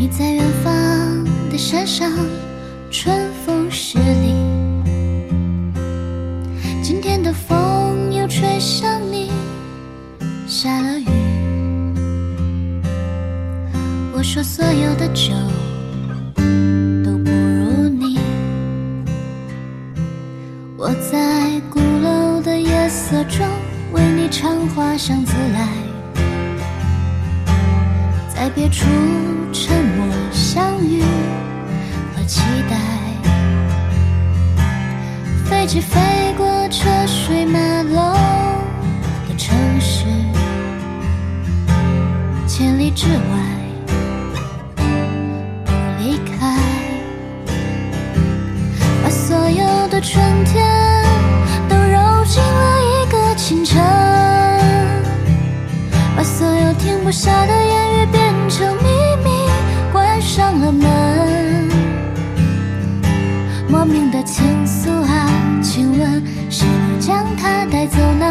你在远方的山上，春风十里。今天的风又吹向你，下了雨。我说所有的酒都不如你。我在鼓楼的夜色中为你唱花香自来，在别处沉默相遇和期待。飞机飞过车水马龙的城市，千里之外不离开。把所有的春天都揉进了一个清晨，把所有停不下的情愫啊，请问谁能将它带走呢？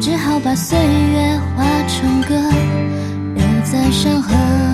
只好把岁月化成歌，留在山河。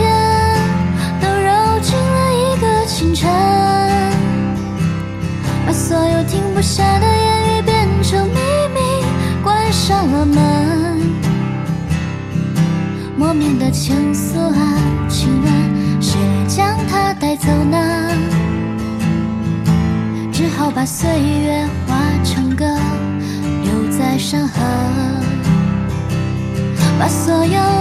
所有停不下的言语变成秘密，关上了门。莫名的情愫啊，请问谁来将它带走呢？只好把岁月化成歌，留在山河。把所有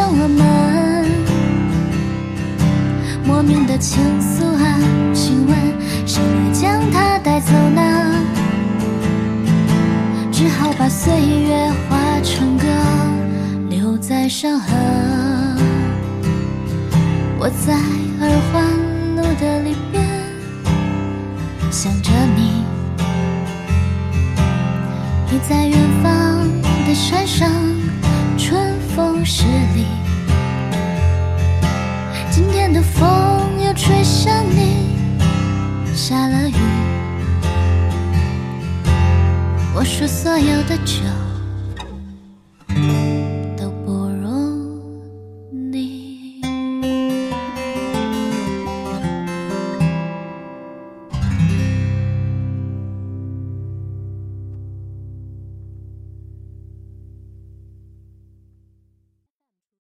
上了门。莫名的情愫啊，请问谁来将它带走呢？只好把岁月化成歌，留在山河。我在二环路的里边想着你，你在远方的山上，十里。今天的风又吹向你，下了雨。我说所有的酒。